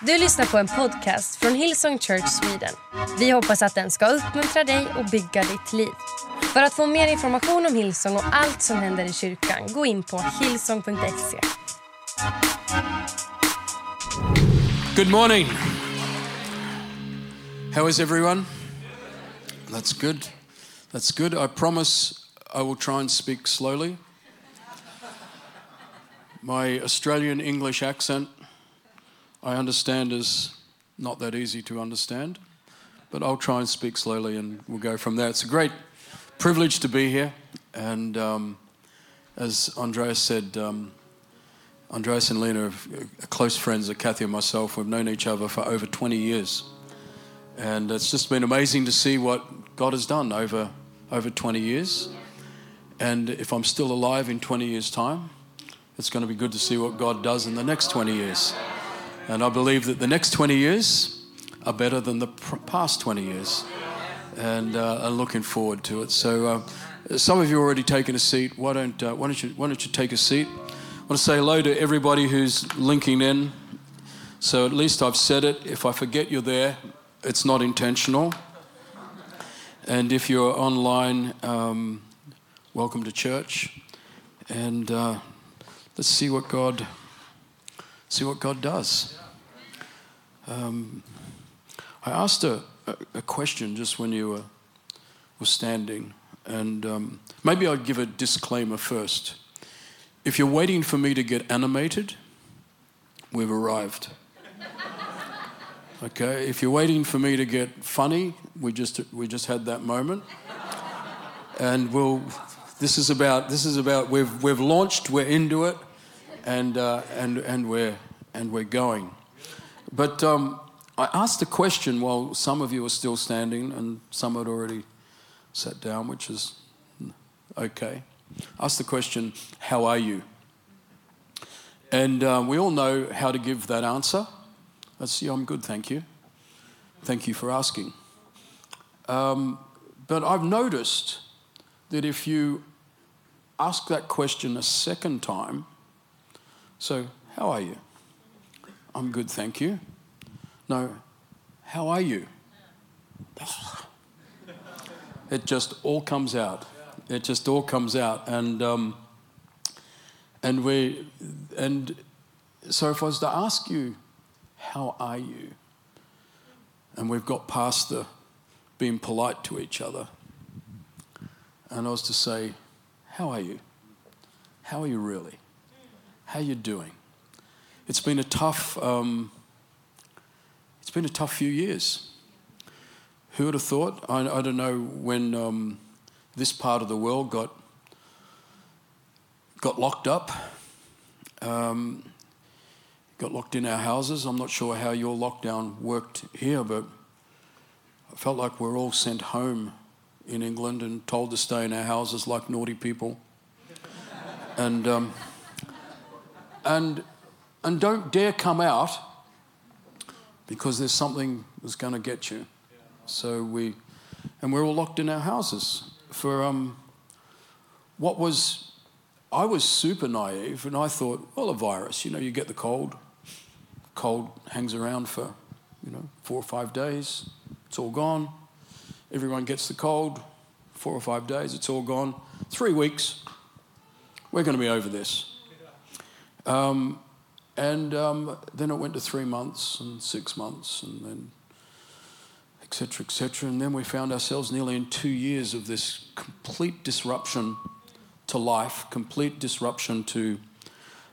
Du lyssnar på en podcast från Hillsong Church Sweden. Vi hoppas att den ska uppmuntra dig och bygga ditt liv. För att få mer information om Hillsong och allt som händer i kyrkan, gå in på hillsong.se. Good morning. How is everyone? That's good. That's good. I promise I will try and speak slowly. My Australian English accent, I understand, is not that easy to understand, but I'll try and speak slowly and we'll go from there. It's a great privilege to be here. And um, as Andreas said, um, Andreas and Lena are close friends of Kathy and myself. We've known each other for over 20 years. And it's just been amazing to see what God has done over, over 20 years. And if I'm still alive in 20 years' time, it's going to be good to see what God does in the next 20 years. And I believe that the next 20 years are better than the past 20 years. And uh, I'm looking forward to it. So, uh, some of you already taken a seat. Why don't, uh, why, don't you, why don't you take a seat? I want to say hello to everybody who's linking in. So, at least I've said it. If I forget you're there, it's not intentional. And if you're online, um, welcome to church. And uh, let's see what God see what God does. Um, I asked a, a, question just when you were, were standing, and um, maybe I'd give a disclaimer first. If you're waiting for me to get animated, we've arrived. Okay, if you're waiting for me to get funny, we just we just had that moment, and we'll. This is about this is about we've we've launched, we're into it, and uh, and and we're and we're going. But um, I asked a question while some of you are still standing and some had already sat down, which is okay. Asked the question, "How are you?" And um, we all know how to give that answer. That's, yeah, I'm good, thank you. Thank you for asking. Um, but I've noticed that if you ask that question a second time, so, how are you? I'm good, thank you. No, how are you? It just all comes out. It just all comes out. And, um, and, we, and so if I was to ask you, how are you? And we've got past the being polite to each other. And I was to say, How are you? How are you really? How you doing? It's been a tough, um, it's been a tough few years. Who would have thought? I, I don't know when um, this part of the world got got locked up. Um, got locked in our houses. I'm not sure how your lockdown worked here, but I felt like we're all sent home in England and told to stay in our houses like naughty people. and, um, and, and don't dare come out because there's something that's going to get you. So we, and we're all locked in our houses for um, what was, I was super naive and I thought, well, a virus, you know, you get the cold, cold hangs around for, you know, four or five days. It's all gone. Everyone gets the cold. Four or five days, it's all gone. Three weeks, we're going to be over this. Um, and um, then it went to three months and six months and then etc. etc. And then we found ourselves nearly in two years of this complete disruption to life, complete disruption to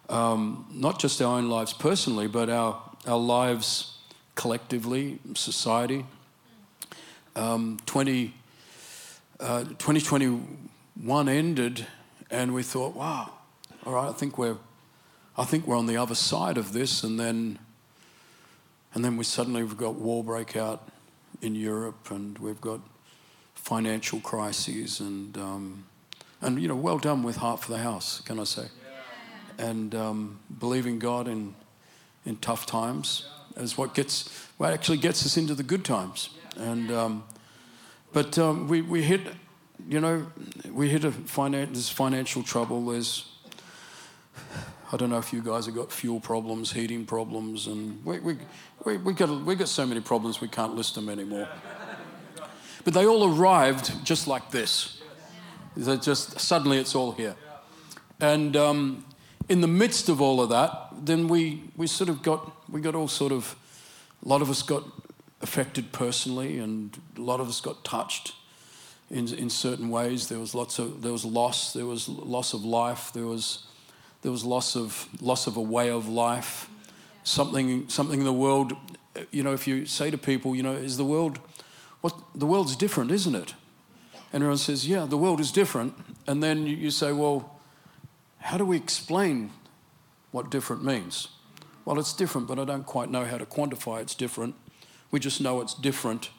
um, not just our own lives personally, but our, our lives collectively, society. Um, 20, uh, 2021 ended, and we thought, wow, all right, I think we're, I think we're on the other side of this, and then, and then we suddenly we've got war break out in Europe, and we've got financial crises, and um, and you know, well done with Heart for the House, can I say? and um, believing God in, in tough times is what gets what actually gets us into the good times. And um, but um, we we hit, you know, we hit a finan- there's financial trouble. There's I don't know if you guys have got fuel problems, heating problems, and we, we, we, we, got, we got so many problems we can't list them anymore. But they all arrived just like this. They just suddenly it's all here. And um, in the midst of all of that, then we, we sort of got, we got all sort of, a lot of us got affected personally, and a lot of us got touched in, in certain ways. There was lots of, there was loss, there was loss of life, there was, there was loss of, loss of a way of life. Something, something in the world, you know, if you say to people, you know, is the world, what, the world's different, isn't it? And everyone says, yeah, the world is different. And then you say, well, how do we explain what different means? Well, it's different, but I don't quite know how to quantify it's different. We just know it's different.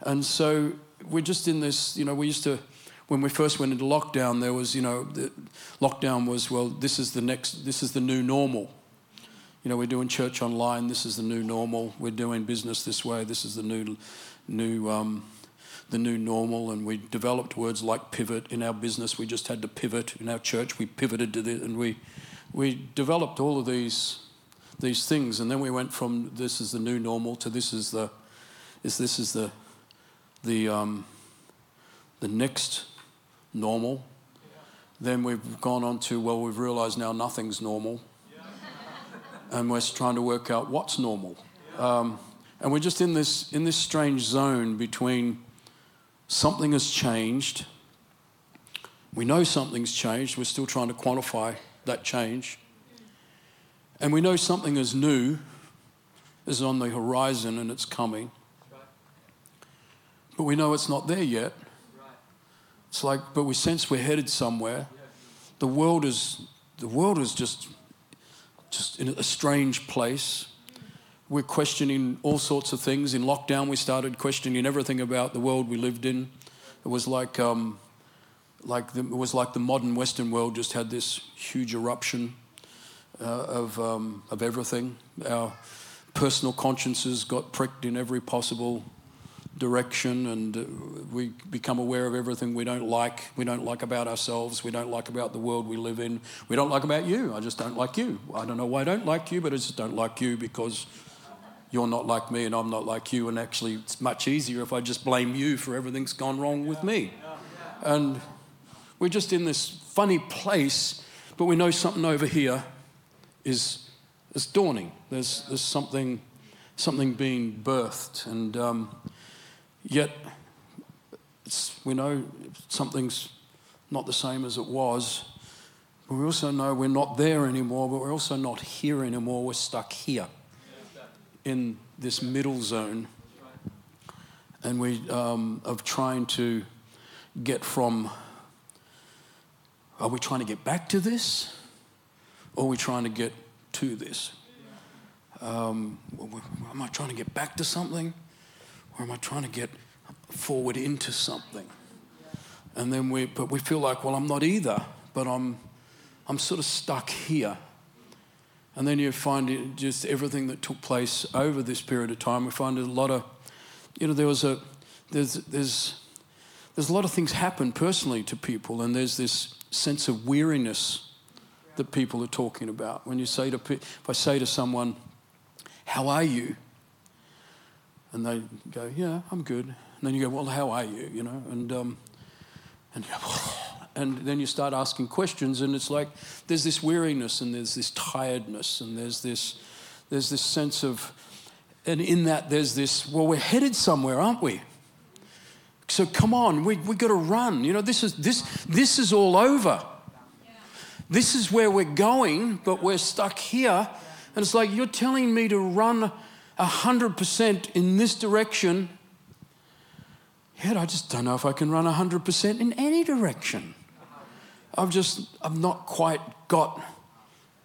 And so we're just in this, you know, we used to, when we first went into lockdown, there was, you know, lockdown was, well, this is the next, this is the new normal. You know, we're doing church online, this is the new normal. We're doing business this way, this is the new, new, um, the new normal. And we developed words like pivot in our business. We just had to pivot. In our church, we pivoted to this, and we, we developed all of these, these things. And then we went from this is the new normal to this is the, is this is the, the, um, the next normal. Then we've gone on to, well, we've realized now nothing's normal. and we're trying to work out what's normal. Um, and we're just in this, in this strange zone between something has changed. We know something's changed. We're still trying to quantify that change. And we know something is new, is on the horizon and it's coming. But we know it's not there yet. It's like, but we sense we're headed somewhere. The world is, the world is just, just in a strange place. We're questioning all sorts of things. In lockdown, we started questioning everything about the world we lived in. It was like, um, like the, it was like the modern Western world just had this huge eruption uh, of, um, of everything. Our personal consciences got pricked in every possible direction and uh, we become aware of everything we don't like we don't like about ourselves we don't like about the world we live in. We don't like about you i just don't like you. I don't know why i don't like you but i just don't like you because you're not like me and i'm not like you and actually it's much easier if i just blame you for everything's gone wrong with me. And we're just in this funny place but we know something over here is is dawning. There's there's something something being birthed and um, Yet, we know something's not the same as it was. But we also know we're not there anymore, but we're also not here anymore. We're stuck here in this middle zone. And we um, of trying to get from are we trying to get back to this? Or are we trying to get to this? Um, am I trying to get back to something? Or am I trying to get forward into something? And then we, but we feel like, well, I'm not either, but I'm, I'm sort of stuck here. And then you find just everything that took place over this period of time. We find a lot of, you know, there was a, there's, there's, there's a lot of things happen personally to people, and there's this sense of weariness that people are talking about. When you say to, if I say to someone, "How are you?" And they go, Yeah, I'm good. And then you go, Well, how are you? You know, and, um, and, and then you start asking questions, and it's like there's this weariness, and there's this tiredness, and there's this, there's this sense of, and in that there's this, well, we're headed somewhere, aren't we? So come on, we we got to run. You know, this is this this is all over. This is where we're going, but we're stuck here. And it's like you're telling me to run 100% in this direction, yet I just don't know if I can run 100% in any direction. I've just, I've not quite got,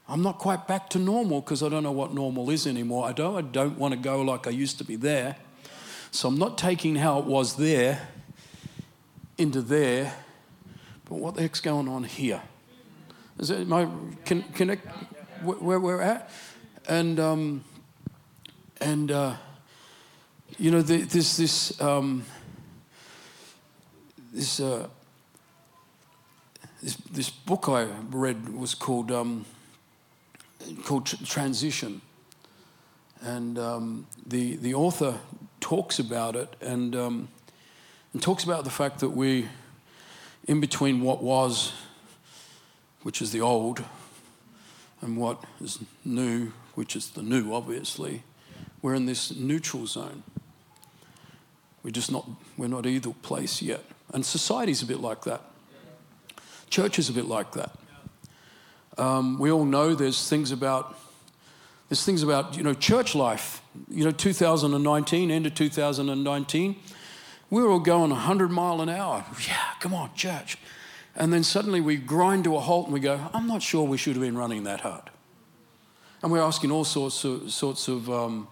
I'm not quite back to normal because I don't know what normal is anymore. I don't, I don't want to go like I used to be there. So I'm not taking how it was there into there, but what the heck's going on here? Is it my, can, connect where we're at? And, um, and, uh, you know, there's this, um, this, uh, this, this book I read was called um, called Transition. And um, the, the author talks about it and, um, and talks about the fact that we, in between what was, which is the old, and what is new, which is the new, obviously, we're in this neutral zone. We're just not, we're not either place yet. And society's a bit like that. Church is a bit like that. Um, we all know there's things about there's things about you know church life. You know, 2019, end of 2019, we were all going 100 mile an hour. Yeah, come on, church. And then suddenly we grind to a halt and we go, I'm not sure we should have been running that hard. And we're asking all sorts of sorts of um,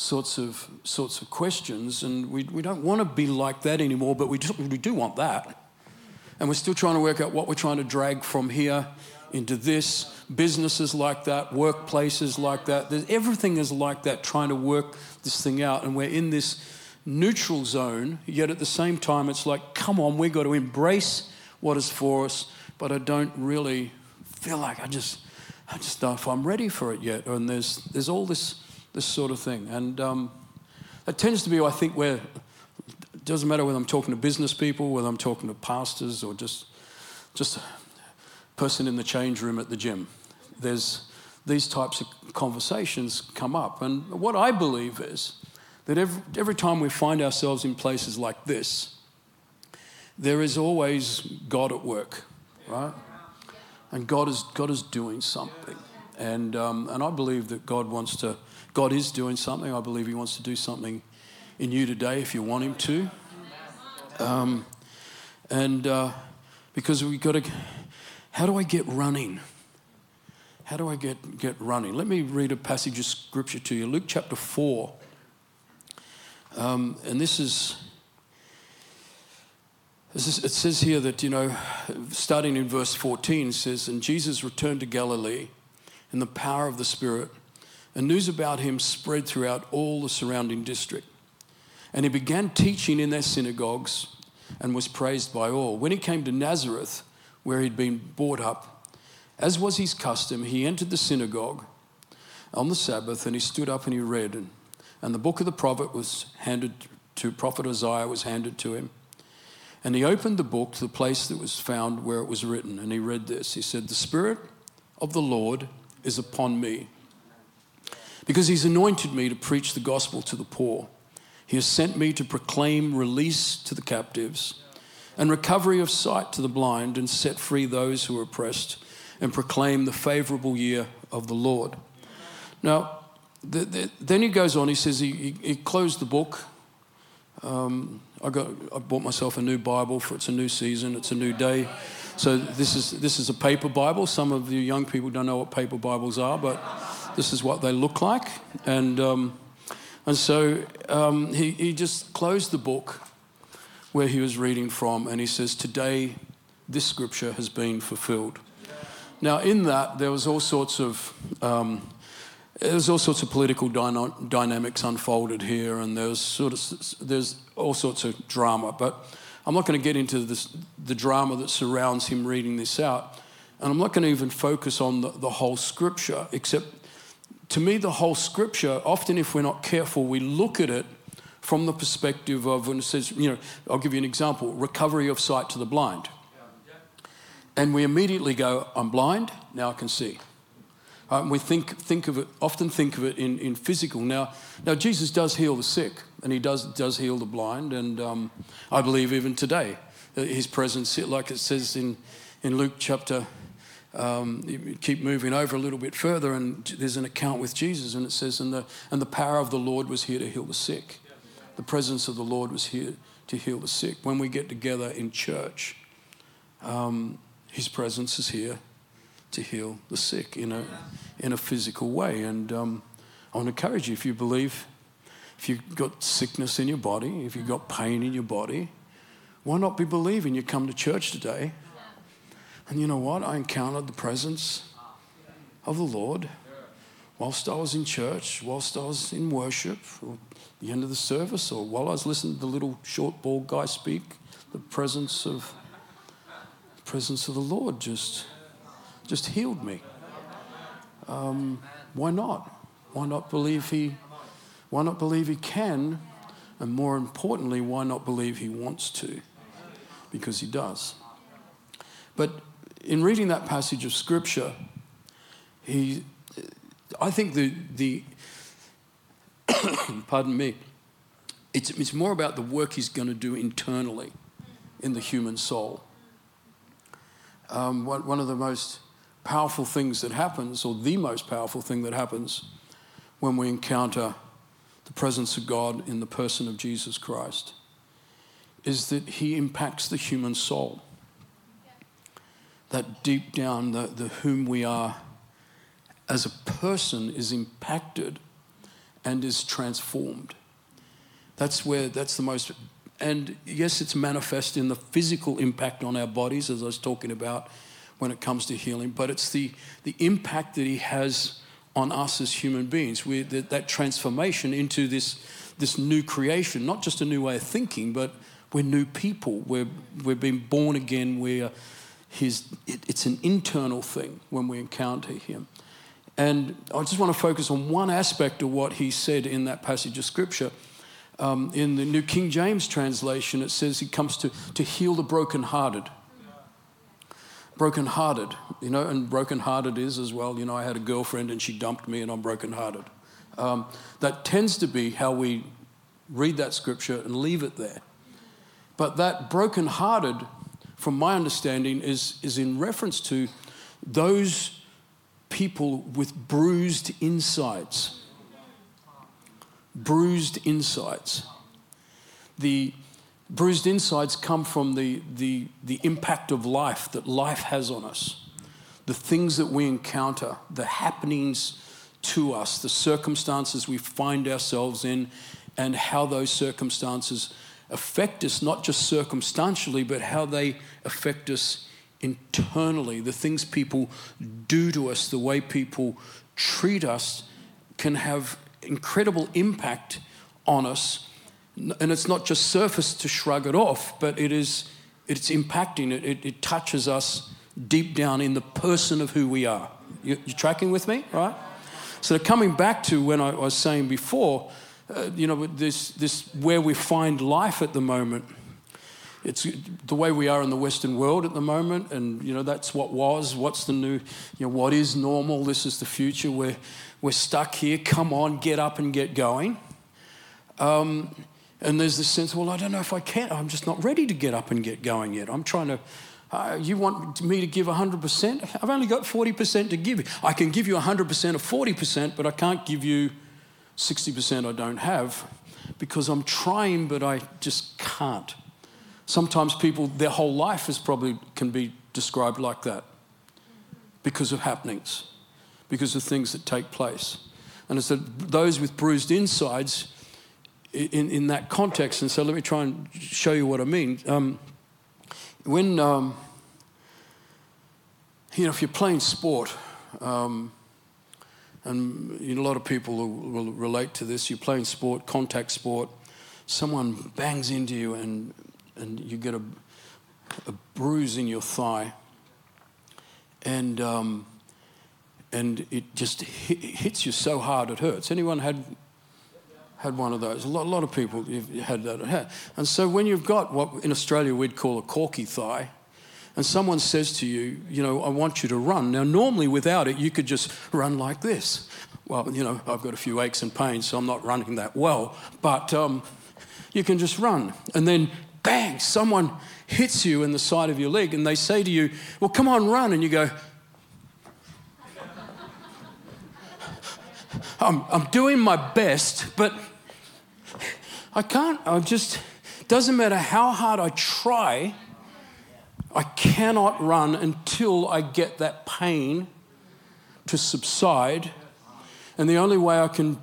sorts of sorts of questions, and we, we don't want to be like that anymore, but we do, we do want that. And we're still trying to work out what we're trying to drag from here into this. Businesses like that, workplaces like that. Everything is like that, trying to work this thing out. And we're in this neutral zone, yet at the same time, it's like, come on, we've got to embrace what is for us, but I don't really feel like I just, I just don't know if I'm ready for it yet. And there's, there's all this, this sort of thing. And um, that tends to be, I think, where it doesn't matter whether I'm talking to business people, whether I'm talking to pastors, or just, just a person in the change room at the gym. There's these types of conversations come up. And what I believe is that every, every time we find ourselves in places like this, there is always God at work, right? And God is, God is doing something. And, um, and I believe that God wants to, God is doing something. I believe He wants to do something in you today if you want Him to. Um, and uh, because we've got to, how do I get running? How do I get, get running? Let me read a passage of scripture to you Luke chapter 4. Um, and this is, this is, it says here that, you know, starting in verse 14, says, And Jesus returned to Galilee in the power of the Spirit, and news about him spread throughout all the surrounding district. And he began teaching in their synagogues and was praised by all. When he came to Nazareth, where he'd been brought up, as was his custom, he entered the synagogue on the Sabbath and he stood up and he read. And, and the book of the prophet was handed to prophet Isaiah was handed to him. And he opened the book to the place that was found where it was written. And he read this. He said, The Spirit of the Lord is upon me because he's anointed me to preach the gospel to the poor. He has sent me to proclaim release to the captives and recovery of sight to the blind and set free those who are oppressed and proclaim the favorable year of the Lord. Now, the, the, then he goes on, he says he, he, he closed the book. Um, I, got, I bought myself a new Bible for it's a new season, it's a new day. So this is, this is a paper Bible. Some of you young people don't know what paper Bibles are, but this is what they look like. And um, and so um, he, he just closed the book where he was reading from, and he says, Today, this scripture has been fulfilled. Now, in that, there was all sorts of. Um, there's all sorts of political dynamics unfolded here, and there's sort of there's all sorts of drama. But I'm not going to get into this, the drama that surrounds him reading this out, and I'm not going to even focus on the, the whole scripture, except to me, the whole scripture, often if we're not careful, we look at it from the perspective of when it says, you know, I'll give you an example recovery of sight to the blind. And we immediately go, I'm blind, now I can see. Um, we think, think of it, often think of it in, in physical. Now, now, Jesus does heal the sick and he does, does heal the blind. And um, I believe even today, his presence, like it says in, in Luke chapter um, keep moving over a little bit further, and there's an account with Jesus, and it says, and the, and the power of the Lord was here to heal the sick. The presence of the Lord was here to heal the sick. When we get together in church, um, His presence is here to heal the sick in a, in a physical way. And um, I want to encourage you if you believe, if you've got sickness in your body, if you've got pain in your body, why not be believing you come to church today? And you know what? I encountered the presence of the Lord whilst I was in church, whilst I was in worship, or the end of the service, or while I was listening to the little short bald guy speak. The presence of the presence of the Lord just just healed me. um, why not? Why not believe he? Why not believe he can? And more importantly, why not believe he wants to? Because he does. But in reading that passage of scripture, he, I think the, the pardon me, it's, it's more about the work he's going to do internally in the human soul. Um, one, one of the most powerful things that happens, or the most powerful thing that happens when we encounter the presence of God in the person of Jesus Christ, is that he impacts the human soul. That deep down, the, the whom we are as a person is impacted and is transformed. That's where, that's the most, and yes, it's manifest in the physical impact on our bodies, as I was talking about when it comes to healing, but it's the, the impact that he has on us as human beings. We, that, that transformation into this, this new creation, not just a new way of thinking, but we're new people. We're, we're being born again. We're his, it, it's an internal thing when we encounter him. And I just want to focus on one aspect of what he said in that passage of scripture. Um, in the New King James translation, it says he comes to, to heal the brokenhearted. Brokenhearted, you know, and brokenhearted is as well, you know, I had a girlfriend and she dumped me and I'm brokenhearted. Um, that tends to be how we read that scripture and leave it there. But that brokenhearted, from my understanding, is, is in reference to those people with bruised insides bruised insides. The bruised insides come from the, the, the impact of life that life has on us, the things that we encounter, the happenings to us, the circumstances we find ourselves in, and how those circumstances affect us, not just circumstantially, but how they affect us internally. The things people do to us, the way people treat us, can have incredible impact on us. And it's not just surface to shrug it off, but it is, it's impacting, it, it, it touches us deep down in the person of who we are. You, you tracking with me, right? So coming back to when I was saying before, uh, you know, this, this where we find life at the moment, it's the way we are in the Western world at the moment, and you know that's what was. What's the new? You know, what is normal? This is the future. We're we're stuck here. Come on, get up and get going. Um, and there's this sense, well, I don't know if I can. I'm just not ready to get up and get going yet. I'm trying to. Uh, you want me to give 100%? I've only got 40% to give. I can give you 100% of 40%, but I can't give you 60% I don't have because I'm trying, but I just can't. Sometimes people, their whole life is probably can be described like that because of happenings, because of things that take place. And it's that those with bruised insides in, in that context. And so let me try and show you what I mean. Um, when, um, you know, if you're playing sport, um, and you know, a lot of people will, relate to this, you're playing sport, contact sport, someone bangs into you and and you get a, a bruise in your thigh, and um, and it just hit, hits you so hard it hurts. Anyone had had one of those? A lot, a lot of people have had that. And so when you've got what in Australia we'd call a corky thigh, and someone says to you, you know, I want you to run. Now, normally without it, you could just run like this. Well, you know, I've got a few aches and pains, so I'm not running that well. But um, you can just run. And then bang, someone hits you in the side of your leg and they say to you, Well, come on, run. And you go, I'm, I'm doing my best, but I can't. I'm just, doesn't matter how hard I try, I cannot run until I get that pain to subside. And the only way I can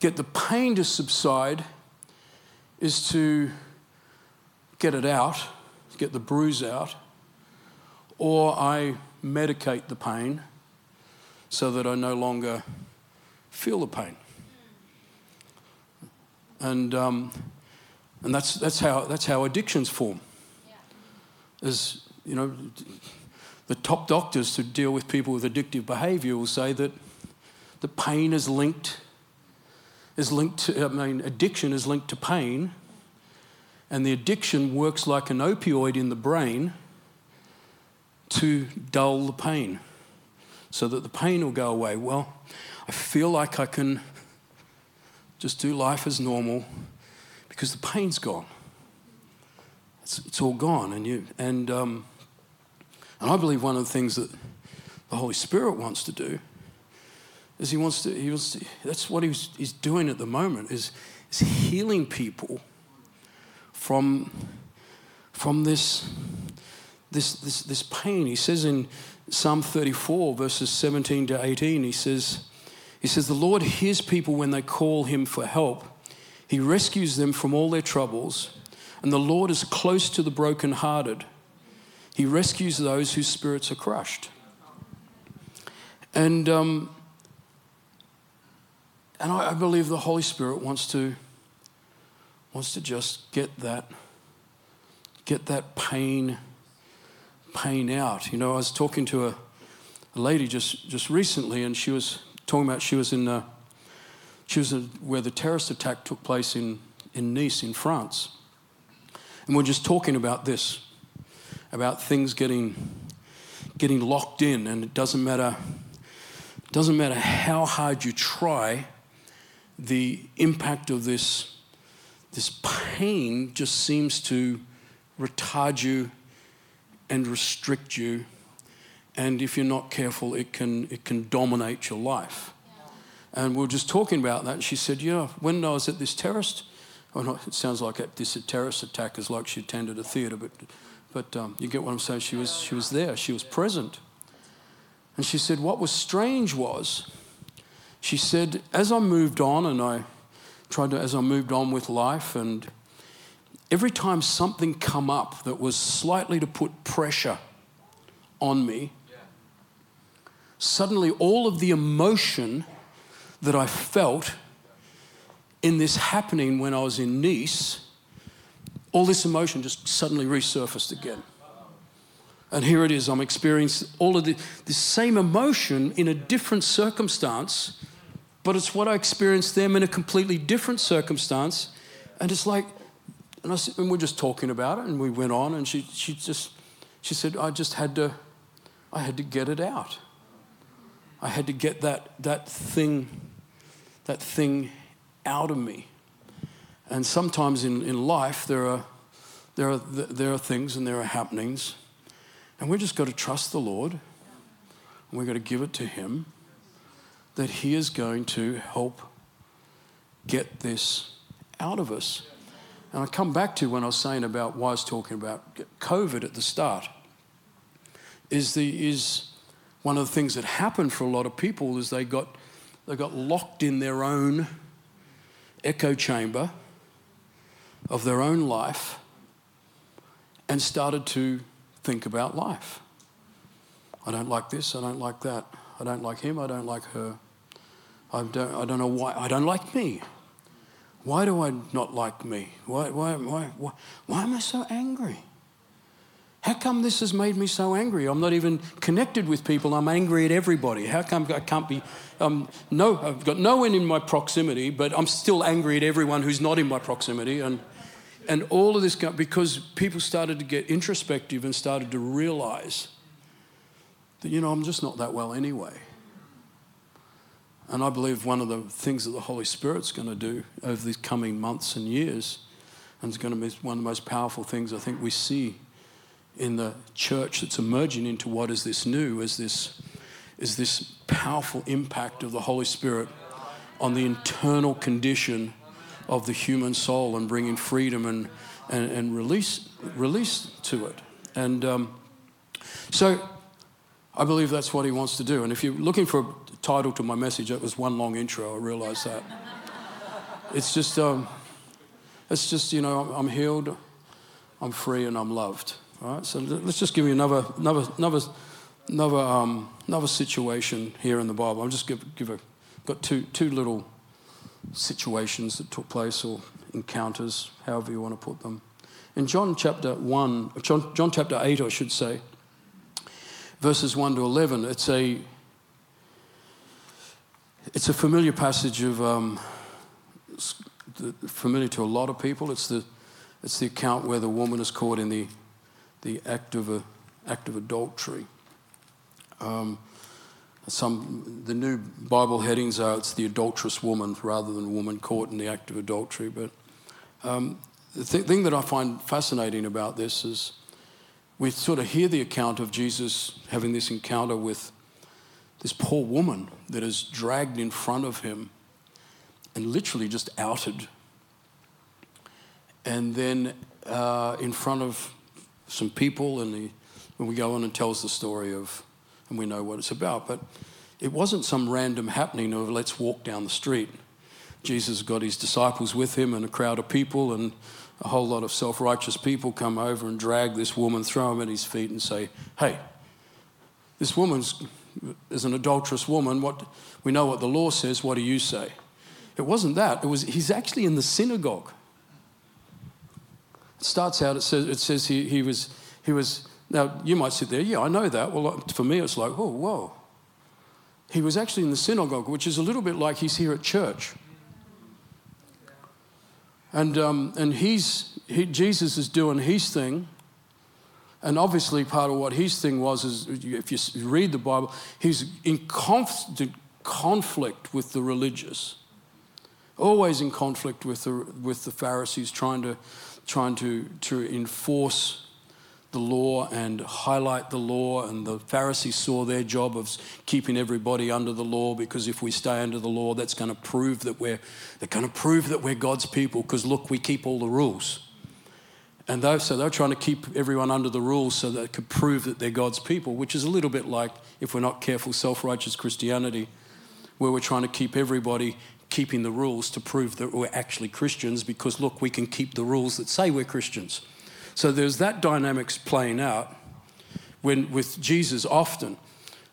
get the pain to subside is to get it out, get the bruise out, or I medicate the pain so that I no longer feel the pain. And, um, and that's, that's, how, that's how addictions form. As you know, the top doctors to deal with people with addictive behavior will say that the pain is linked, is linked to, I mean, addiction is linked to pain, and the addiction works like an opioid in the brain to dull the pain so that the pain will go away. Well, I feel like I can just do life as normal because the pain's gone. It's, it's all gone, and you and um, and I believe one of the things that the Holy Spirit wants to do is he wants to. He was. That's what he's, he's doing at the moment. Is is healing people from from this this this this pain. He says in Psalm 34, verses 17 to 18, he says, he says, The Lord hears people when they call him for help. He rescues them from all their troubles, and the Lord is close to the brokenhearted. He rescues those whose spirits are crushed. And, um, and I, I believe the Holy Spirit wants to, wants to just get that, get that pain, pain out. You know, I was talking to a, a lady just, just recently, and she was talking about she was in, uh, she was in, where the terrorist attack took place in, in Nice, in France. And we're just talking about this, about things getting, getting locked in, and it doesn't matter, doesn't matter how hard you try, the impact of this, this pain just seems to retard you and restrict you and if you're not careful, it can, it can dominate your life. And we were just talking about that. She said, Yeah, when I was at this terrorist, oh no, it sounds like this terrorist attack is like she attended a theatre, but, but um, you get what I'm saying? She was, she was there, she was present. And she said, What was strange was, she said, as I moved on and I tried to, as I moved on with life, and every time something come up that was slightly to put pressure on me, suddenly all of the emotion that I felt in this happening when I was in Nice, all this emotion just suddenly resurfaced again. And here it is, I'm experiencing all of the, the same emotion in a different circumstance, but it's what I experienced them in a completely different circumstance. And it's like, and, I, and we're just talking about it, and we went on, and she, she just, she said, I just had to, I had to get it out. I had to get that, that thing, that thing out of me. And sometimes in, in life, there are, there, are, there are things and there are happenings. And we've just got to trust the Lord. And we've got to give it to Him that He is going to help get this out of us. And I come back to when I was saying about why I was talking about COVID at the start. Is the is one of the things that happened for a lot of people is they got, they got locked in their own echo chamber of their own life and started to think about life. I don't like this, I don't like that. I don't like him, I don't like her. I don't, I don't know why, I don't like me. Why do I not like me? Why, why, why, why, why am I so angry? How come this has made me so angry? I'm not even connected with people. I'm angry at everybody. How come I can't be? Um, no, I've got no one in my proximity, but I'm still angry at everyone who's not in my proximity. And, and all of this because people started to get introspective and started to realize that, you know, I'm just not that well anyway. And I believe one of the things that the Holy Spirit's going to do over these coming months and years, and it's going to be one of the most powerful things I think we see in the church that's emerging into what is this new is this is this powerful impact of the Holy Spirit on the internal condition of the human soul and bringing freedom and, and, and release, release to it. And um, so I believe that's what he wants to do. And if you're looking for a title to my message, that was one long intro, I realize that. it's just, um, it's just, you know, I'm healed, I'm free, and I'm loved. All right, so let's just give you another, another, another, another, um, another situation here in the Bible. I'll just give, give a, got two, two little situations that took place or encounters, however you want to put them. In John chapter 1, John, John chapter 8, I should say, verses 1 to 11, it's a, it's a familiar passage of, um, familiar to a lot of people. It's the, it's the account where the woman is caught in the, the act, of a, act of adultery. Um, some the new Bible headings are it's the adulterous woman rather than woman caught in the act of adultery. But um, the th- thing that I find fascinating about this is we sort of hear the account of Jesus having this encounter with this poor woman that is dragged in front of him and literally just outed. And then uh, in front of some people, and the, when we go on and tells the story of and we know what it's about. But it wasn't some random happening of let's walk down the street. Jesus got his disciples with him and a crowd of people, and a whole lot of self righteous people come over and drag this woman, throw him at his feet, and say, Hey, this woman's is an adulterous woman. What, we know what the law says. What do you say? It wasn't that. It was, he's actually in the synagogue. Starts out, it says, it says he, he, was, he was now, you might sit there, yeah, I know that. Well, for me, it's like, oh, whoa. He was actually in the synagogue, which is a little bit like he's here at church. And, um, and he's, he, Jesus is doing his thing. And obviously, part of what his thing was is if you read the Bible, he's in constant conflict with the religious, always in conflict with the, with the Pharisees, trying to, trying to, to enforce the law and highlight the law. And the Pharisees saw their job of keeping everybody under the law because if we stay under the law, that's going to prove that we're, they're going to prove that we're God's people because look, we keep all the rules. And they, so they're trying to keep everyone under the rules so they could prove that they're God's people, which is a little bit like, if we're not careful, self righteous Christianity, where we're trying to keep everybody keeping the rules to prove that we're actually Christians because, look, we can keep the rules that say we're Christians. So there's that dynamics playing out when, with Jesus often.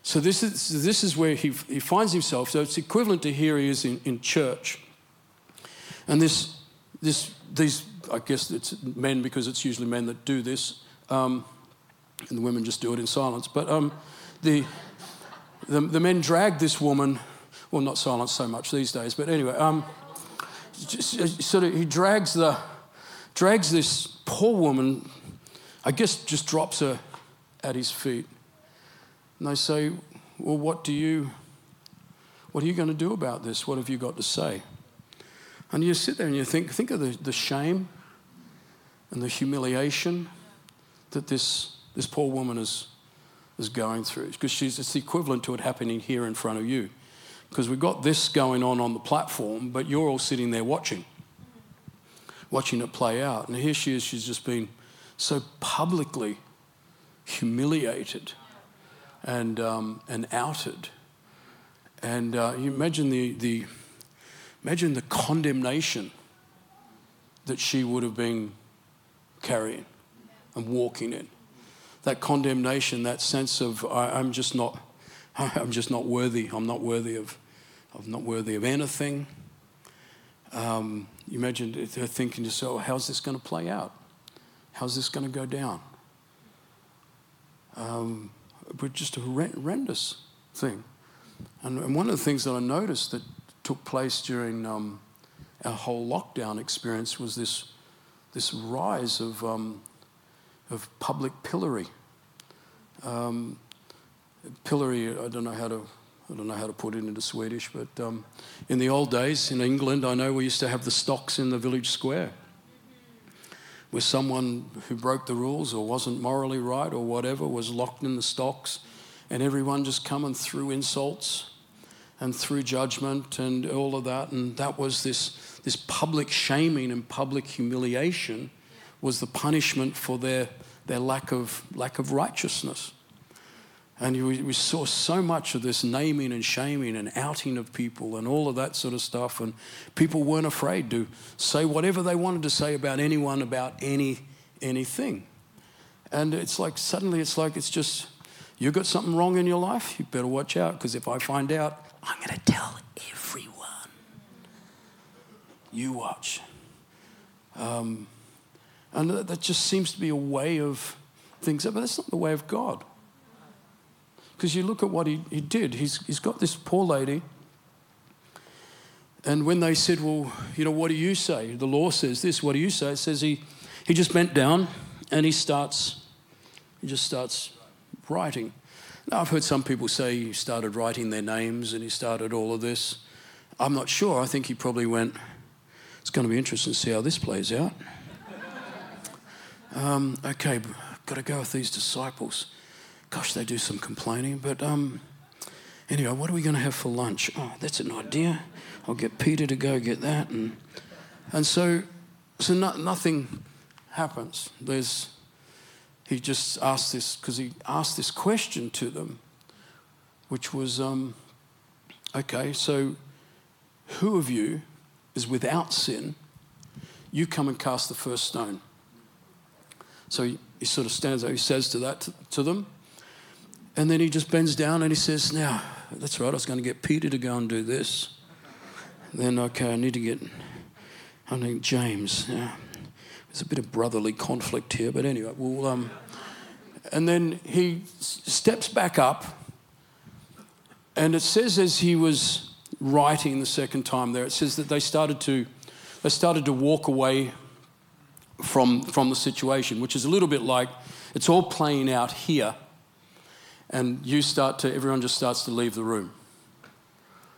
So this is, this is where he, he finds himself. So it's equivalent to here he is in, in church. And this, this, these, I guess it's men because it's usually men that do this, um, and the women just do it in silence. But um, the, the, the, men drag this woman, well, not silence so much these days, but anyway, um, sort of he drags the, drags this poor woman, I guess, just drops her at his feet. And they say, Well, what do you, what are you going to do about this? What have you got to say? And you sit there and you think, think of the, the shame and the humiliation that this, this poor woman is, is going through. Because she's, it's equivalent to it happening here in front of you. Because we've got this going on on the platform, but you're all sitting there watching watching it play out. And here she is, she's just been so publicly humiliated and, um, and outed. And uh, you imagine the, the, imagine the condemnation that she would have been carrying and walking in. That condemnation, that sense of I, I'm just not, I'm just not worthy. I'm not worthy of, I'm not worthy of anything. Um, you imagine her thinking to yourself, how's this going to play out? How's this going to go down? Um, but just a horrendous thing. And, and, one of the things that I noticed that took place during um, our whole lockdown experience was this, this rise of, um, of public pillory. Um, pillory, I don't know how to I don't know how to put it into Swedish, but um, in the old days in England, I know we used to have the stocks in the village square. Where someone who broke the rules or wasn't morally right or whatever was locked in the stocks, and everyone just come and threw insults and through judgment and all of that. And that was this, this public shaming and public humiliation was the punishment for their, their lack, of, lack of righteousness. And we saw so much of this naming and shaming and outing of people and all of that sort of stuff. And people weren't afraid to say whatever they wanted to say about anyone, about any, anything. And it's like suddenly it's like it's just, you got something wrong in your life, you better watch out because if I find out, I'm going to tell everyone. You watch. Um, and that just seems to be a way of things, but that's not the way of God. Because you look at what he, he did. He's, he's got this poor lady And when they said, Well, you know, what do you say? The law says this, what do you say? It says he, he just bent down and he starts, he just starts writing. Now, I've heard some people say he started writing their names and he started all of this. I'm not sure. I think he probably went, It's going to be interesting to see how this plays out. um, okay, got to go with these disciples. Gosh, they do some complaining, but um, anyway, what are we going to have for lunch? Oh, that's an idea. I'll get Peter to go get that. And, and so, so no, nothing happens. There's, he just asked this, because he asked this question to them, which was, um, okay, so who of you is without sin? You come and cast the first stone. So he, he sort of stands there, he says to that to, to them, and then he just bends down and he says, Now, that's right, I was going to get Peter to go and do this. Then, okay, I need to get, I need James. Yeah. There's a bit of brotherly conflict here, but anyway, well, um, and then he steps back up, and it says as he was writing the second time there, it says that they started to, they started to walk away from, from the situation, which is a little bit like it's all playing out here, and you start to, everyone just starts to leave the room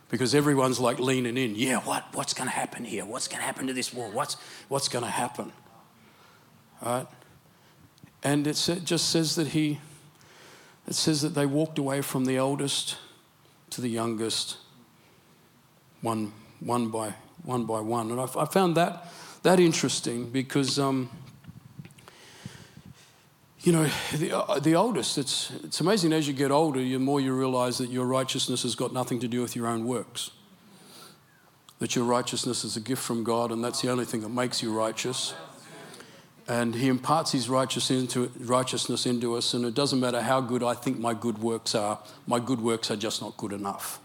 because everyone's like leaning in. Yeah, what, what's going to happen here? What's going to happen to this war? What's, what's going to happen? All right? And it just says that he, it says that they walked away from the eldest to the youngest, one, one, by, one by one. And I, I found that, that interesting because, um, you know, the, uh, the oldest, it's, it's amazing as you get older, the more you realize that your righteousness has got nothing to do with your own works. That your righteousness is a gift from God, and that's the only thing that makes you righteous. And He imparts His righteousness into, righteousness into us, and it doesn't matter how good I think my good works are, my good works are just not good enough.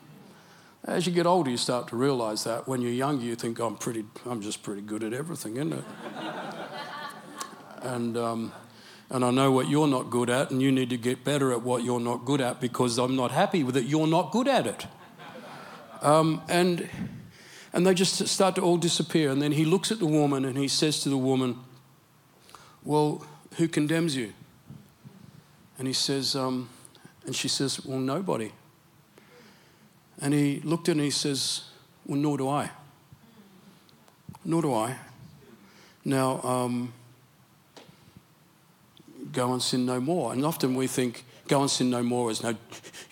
As you get older, you start to realize that. When you're younger, you think, I'm, pretty, I'm just pretty good at everything, isn't it? and. Um, and I know what you're not good at, and you need to get better at what you're not good at because I'm not happy with it. You're not good at it. Um, and, and they just start to all disappear. And then he looks at the woman and he says to the woman, Well, who condemns you? And he says, um, and she says, Well, nobody. And he looked at her and he says, Well, nor do I. Nor do I. Now, um, go and sin no more. And often we think, go and sin no more is no,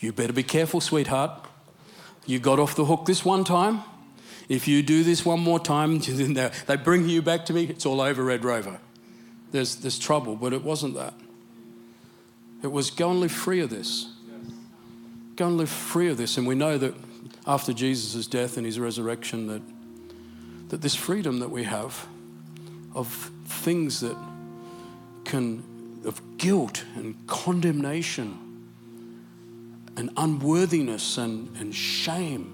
you better be careful, sweetheart. You got off the hook this one time. If you do this one more time, then they bring you back to me, it's all over, Red Rover. There's, there's trouble, but it wasn't that. It was go and live free of this. Go and live free of this. And we know that after Jesus' death and his resurrection, that, that this freedom that we have of things that can of guilt and condemnation and unworthiness and, and shame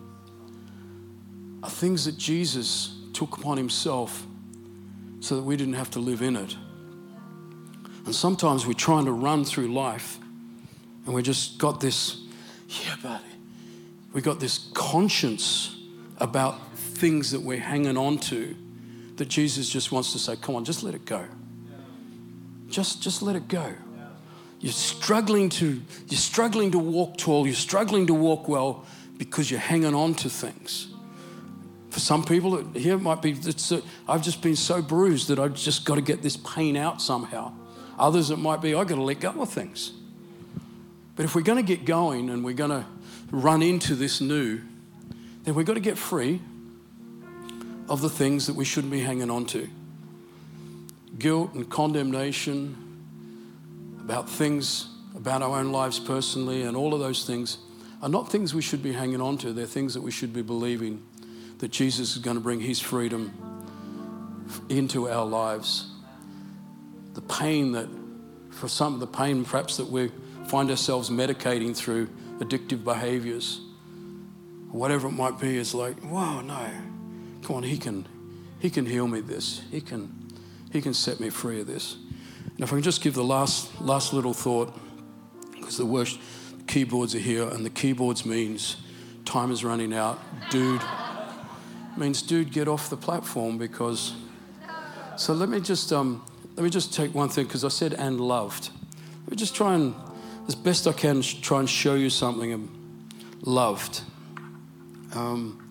are things that Jesus took upon himself so that we didn't have to live in it. And sometimes we're trying to run through life and we just got this, yeah, but we got this conscience about things that we're hanging on to that Jesus just wants to say, come on, just let it go. Just, just let it go. You're struggling to, you're struggling to walk tall, you're struggling to walk well because you're hanging on to things. For some people, it, here it might be, it's a, I've just been so bruised that I've just got to get this pain out somehow. Others, it might be, I've got to let go of things. But if we're going to get going and we're going to run into this new, then we've got to get free of the things that we shouldn't be hanging on to guilt and condemnation about things about our own lives personally and all of those things are not things we should be hanging on to. They're things that we should be believing that Jesus is going to bring his freedom into our lives. The pain that, for some, the pain perhaps that we find ourselves medicating through addictive behaviors, whatever it might be, is like, wow, no, come on, he can, he can heal me this. He can, he can set me free of this. And if I can just give the last, last little thought, because the worst keyboards are here, and the keyboards means time is running out. Dude, means, dude, get off the platform because. So let me just um, let me just take one thing because I said and loved. Let me just try and, as best I can, try and show you something of loved. Um,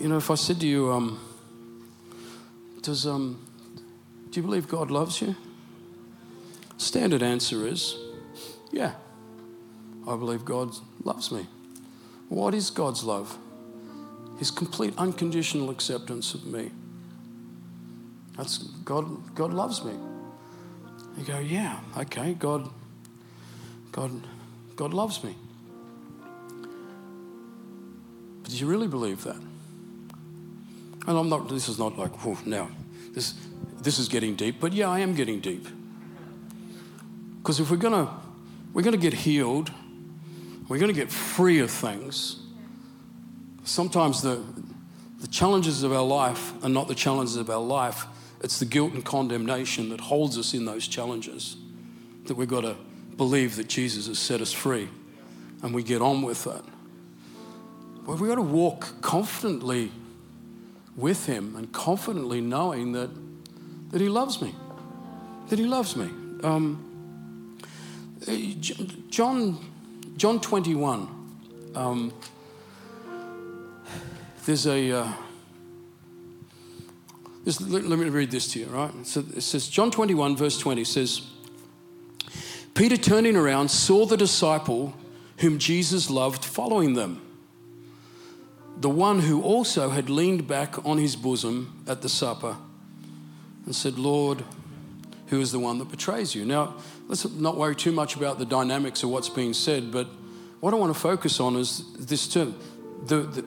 you know, if I said to you, um, does um, do you believe God loves you? Standard answer is, yeah, I believe God loves me. What is God's love? His complete unconditional acceptance of me. That's God, God loves me. You go, yeah, okay, God, God, God loves me. But do you really believe that? And I'm not, this is not like, oh, now, this, this is getting deep, but yeah, I am getting deep. Because if we're gonna, we're gonna get healed, we're gonna get free of things, sometimes the, the challenges of our life are not the challenges of our life, it's the guilt and condemnation that holds us in those challenges. That we've got to believe that Jesus has set us free and we get on with that. But we've got to walk confidently with Him and confidently knowing that, that He loves me. That He loves me. Um, John, John 21. Um, there's a. Uh, this, let, let, me read this to you, right? So it says, John 21, verse 20 says, Peter turning around saw the disciple whom Jesus loved following them, the one who also had leaned back on his bosom at the supper and said, Lord, who is the one that betrays you? Now, let's not worry too much about the dynamics of what's being said, but what I want to focus on is this term. The, the,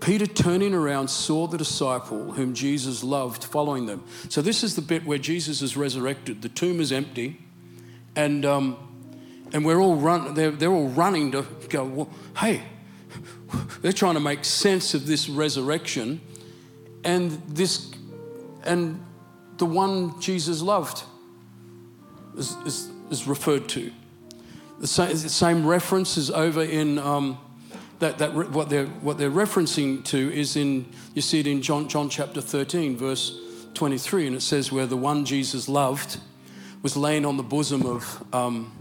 Peter, turning around, saw the disciple whom Jesus loved following them. So, this is the bit where Jesus is resurrected. The tomb is empty, and, um, and we're all run, they're, they're all running to go, well, hey, they're trying to make sense of this resurrection and this and the one Jesus loved is, is, is referred to. The same, the same reference is over in um, that, that what, they're, what they're referencing to is in, you see it in John, John chapter 13, verse 23, and it says, where the one Jesus loved was laying on the bosom of, um,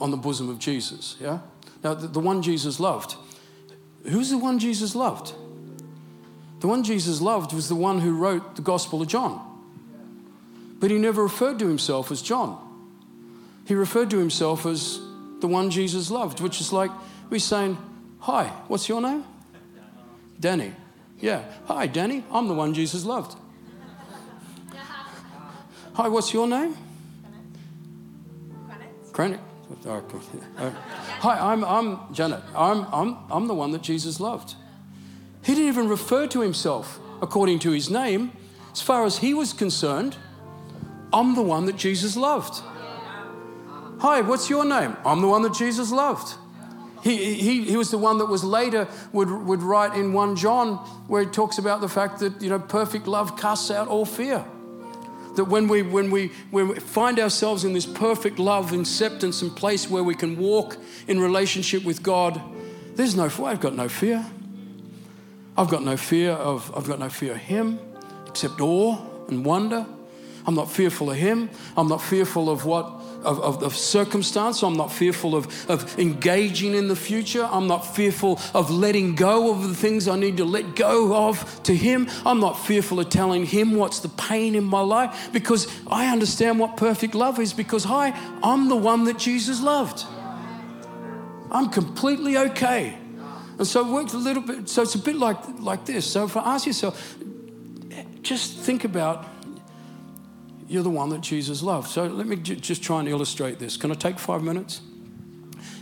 on the bosom of Jesus. Yeah? Now, the, the one Jesus loved, who's the one Jesus loved? The one Jesus loved was the one who wrote the Gospel of John. But he never referred to himself as John. He referred to himself as the one Jesus loved, which is like we're saying, Hi, what's your name? Danny. Yeah. Hi, Danny. I'm the one Jesus loved. Hi, what's your name? Krennic. Hi, I'm, I'm Janet. I'm, I'm, I'm the one that Jesus loved. He didn't even refer to himself according to his name. As far as he was concerned, I'm the one that Jesus loved. Hi, what's your name? I'm the one that Jesus loved. He, he, he was the one that was later would, would write in 1 John where he talks about the fact that, you know, perfect love casts out all fear. That when we, when we, when we find ourselves in this perfect love, acceptance, and place where we can walk in relationship with God, there's no, I've got no fear. I've got no fear of, I've got no fear of Him except awe and wonder. I'm not fearful of Him. I'm not fearful of what of, of, of, circumstance. I'm not fearful of, of engaging in the future. I'm not fearful of letting go of the things I need to let go of to Him. I'm not fearful of telling Him what's the pain in my life because I understand what perfect love is because, I, I'm the one that Jesus loved. I'm completely okay. And so it works a little bit, so it's a bit like, like this. So if I ask yourself, just think about you're the one that Jesus loved. So let me j- just try and illustrate this. Can I take five minutes?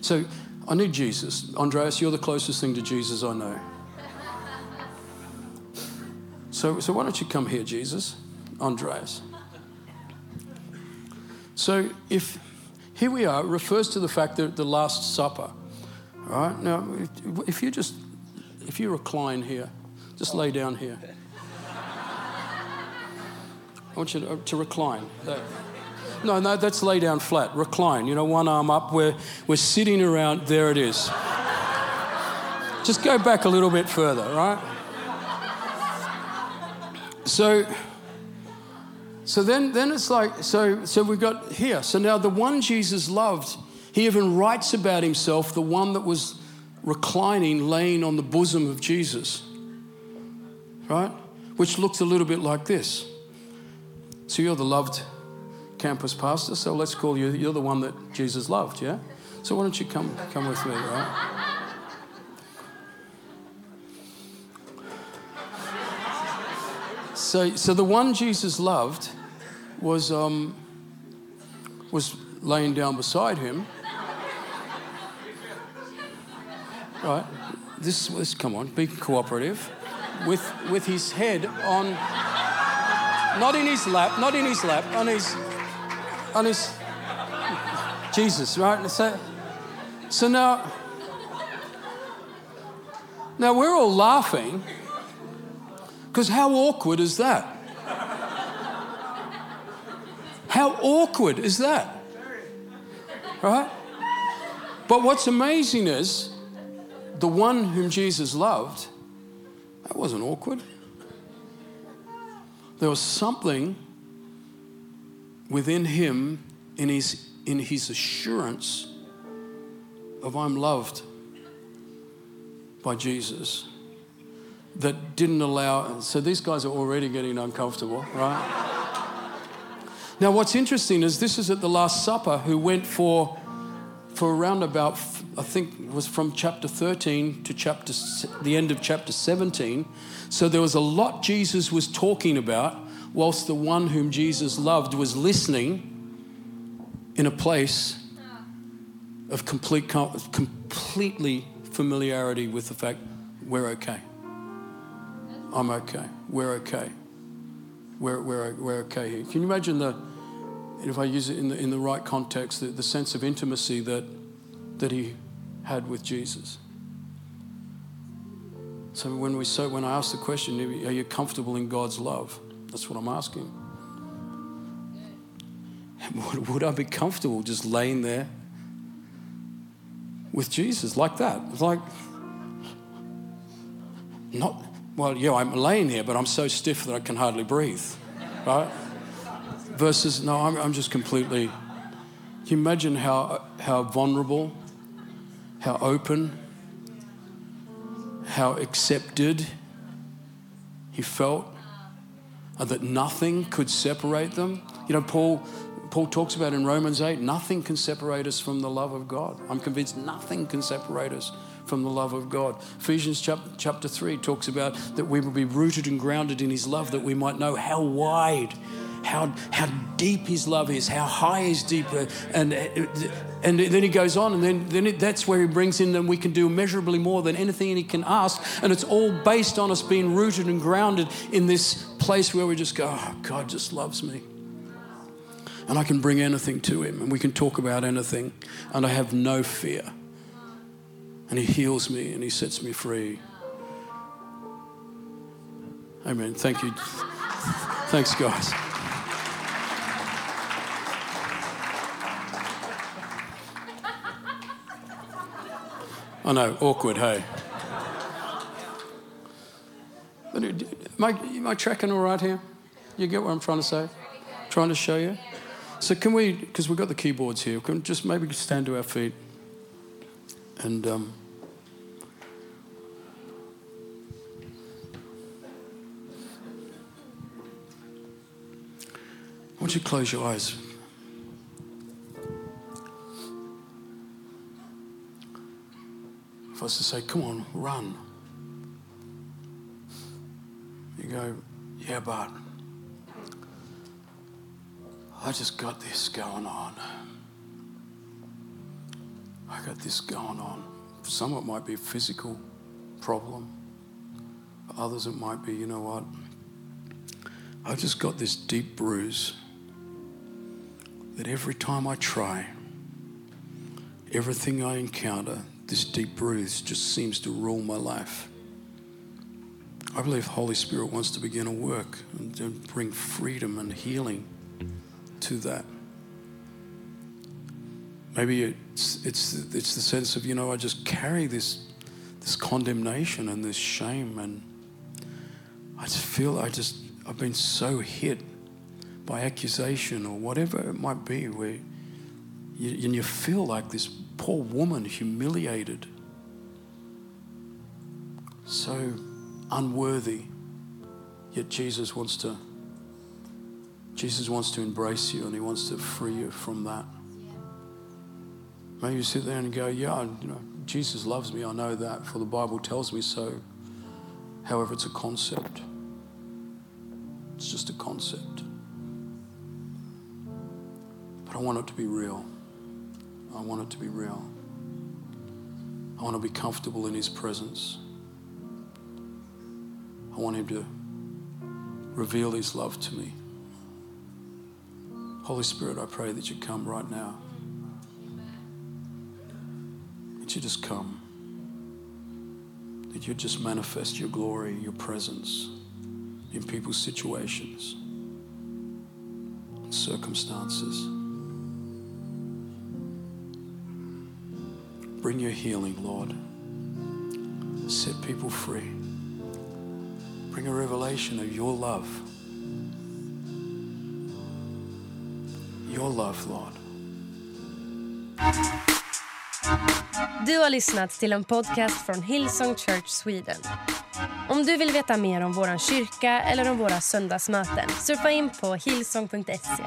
So I need Jesus. Andreas, you're the closest thing to Jesus I know. So, so why don't you come here, Jesus? Andreas. So if here we are, refers to the fact that the Last Supper. All right? Now, if, if you just, if you recline here, just lay down here. I want you to, to recline. That, no, no, that's lay down flat. Recline. You know, one arm up. We're, we're sitting around. There it is. Just go back a little bit further, right? So, so then, then it's like, so, so we've got here. So now the one Jesus loved, he even writes about himself, the one that was reclining, laying on the bosom of Jesus, right? Which looks a little bit like this. So you're the loved campus pastor, so let's call you, you're the one that Jesus loved, yeah? So why don't you come, come with me, right? So, so the one Jesus loved was, um, was laying down beside him. Right? This, this, come on, be cooperative. With, with his head on, not in his lap, not in his lap, on his, on his, Jesus, right? So, so now, now we're all laughing because how awkward is that? How awkward is that? Right? But what's amazing is the one whom Jesus loved, that wasn't awkward. There was something within him in his, in his assurance of I'm loved by Jesus that didn't allow. So these guys are already getting uncomfortable, right? now, what's interesting is this is at the Last Supper who went for, for around about, I think it was from chapter 13 to chapter, the end of chapter 17. So there was a lot Jesus was talking about, whilst the one whom Jesus loved was listening in a place of complete, completely familiarity with the fact we're okay. I'm okay. We're okay. We're, we're, we're okay here. Can you imagine the, if I use it in the, in the right context, the, the sense of intimacy that, that he had with Jesus? So when we so when I ask the question, are you comfortable in God's love? That's what I'm asking. Would, would I be comfortable just laying there with Jesus like that? It's Like, not well, yeah, I'm laying here, but I'm so stiff that I can hardly breathe, right? Versus, no, I'm, I'm just completely. Can you imagine how, how vulnerable, how open, how accepted he felt, and that nothing could separate them? You know, Paul, Paul talks about in Romans 8 nothing can separate us from the love of God. I'm convinced nothing can separate us from the love of God. Ephesians chapter 3 talks about that we will be rooted and grounded in His love, that we might know how wide, how, how deep His love is, how high is deep. And, and then He goes on, and then, then it, that's where He brings in that we can do immeasurably more than anything He can ask. And it's all based on us being rooted and grounded in this place where we just go, oh, God just loves me and I can bring anything to him and we can talk about anything and I have no fear and He heals me and He sets me free. Amen. Thank you. Thanks, guys. I know, awkward, hey. Am I, am I tracking all right here? You get what I'm trying to say? Trying to show you? So, can we, because we've got the keyboards here, can just maybe stand to our feet and. Um, I want you to close your eyes. Us to say, come on, run. You go, yeah, but I just got this going on. I got this going on. Some, it might be a physical problem. Others, it might be, you know what? I've just got this deep bruise that every time I try, everything I encounter, this deep bruise just seems to rule my life. I believe Holy Spirit wants to begin a work and bring freedom and healing to that. Maybe it's, it's, it's the sense of, you know, I just carry this, this this condemnation and this shame and I just feel I just I've been so hit by accusation or whatever it might be where you, and you feel like this poor woman humiliated so unworthy yet Jesus wants to Jesus wants to embrace you and he wants to free you from that. Maybe you sit there and go yeah you know Jesus loves me. I know that for the Bible tells me so. However it's a concept. It's just a concept. But I want it to be real I want it to be real I want to be comfortable in his presence I want him to reveal his love to me. Holy Spirit, I pray that you come right now. That you just come. That you just manifest your glory, your presence in people's situations, circumstances. Bring your healing, Lord. Set people free. Bring a revelation of your love. Your love, Lord. Du har lyssnat till en podcast från Hillsong Church Sweden. Om du vill veta mer om vår kyrka eller om våra söndagsmöten surfa in på hillsong.se.